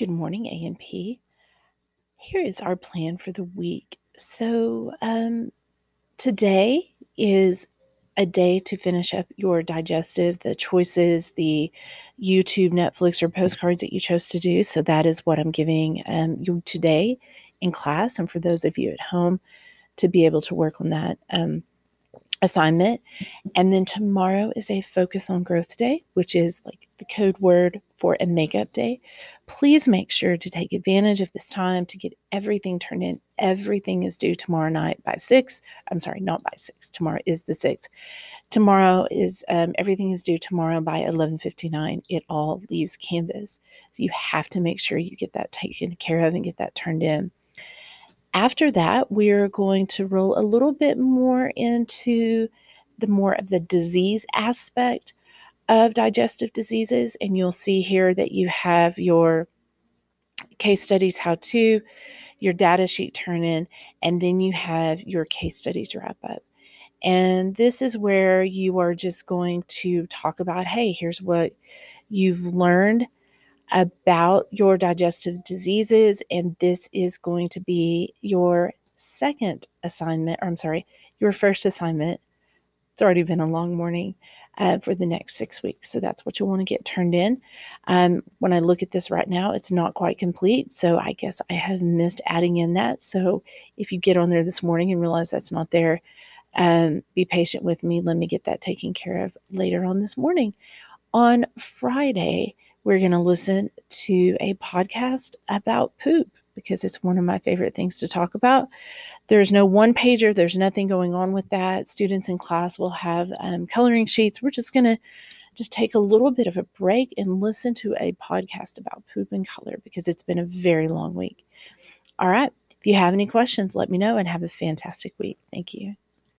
Good morning, A&P. Here is our plan for the week. So, um, today is a day to finish up your digestive, the choices, the YouTube, Netflix, or postcards that you chose to do. So, that is what I'm giving um, you today in class. And for those of you at home, to be able to work on that. Um, assignment. And then tomorrow is a focus on growth day, which is like the code word for a makeup day. Please make sure to take advantage of this time to get everything turned in. Everything is due tomorrow night by six. I'm sorry, not by six. Tomorrow is the sixth. Tomorrow is um, everything is due tomorrow by 11:59. It all leaves Canvas, so you have to make sure you get that taken care of and get that turned in. After that, we're going to roll a little bit more into the more of the disease aspect of digestive diseases. And you'll see here that you have your case studies, how to, your data sheet turn in, and then you have your case studies wrap up. And this is where you are just going to talk about hey, here's what you've learned about your digestive diseases, and this is going to be your second assignment, or I'm sorry, your first assignment. It's already been a long morning uh, for the next six weeks. So that's what you'll want to get turned in. Um, when I look at this right now, it's not quite complete. So I guess I have missed adding in that. So if you get on there this morning and realize that's not there, um, be patient with me. Let me get that taken care of later on this morning. On Friday, we're going to listen to a podcast about poop because it's one of my favorite things to talk about. There's no one pager, there's nothing going on with that. Students in class will have um, coloring sheets. We're just going to just take a little bit of a break and listen to a podcast about poop and color because it's been a very long week. All right. If you have any questions, let me know and have a fantastic week. Thank you.